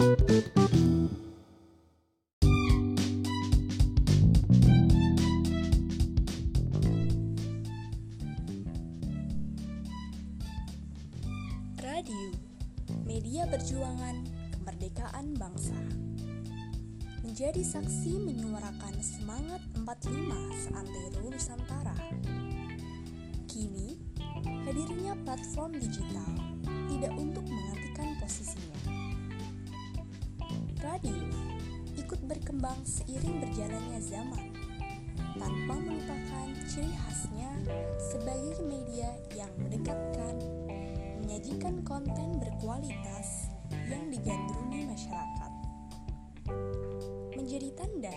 Radio, media perjuangan kemerdekaan bangsa. Menjadi saksi menyuarakan semangat 45 seantero Nusantara. Kini, hadirnya platform digital tidak untuk Radio ikut berkembang seiring berjalannya zaman tanpa melupakan ciri khasnya sebagai media yang mendekatkan menyajikan konten berkualitas yang digandrungi masyarakat. Menjadi tanda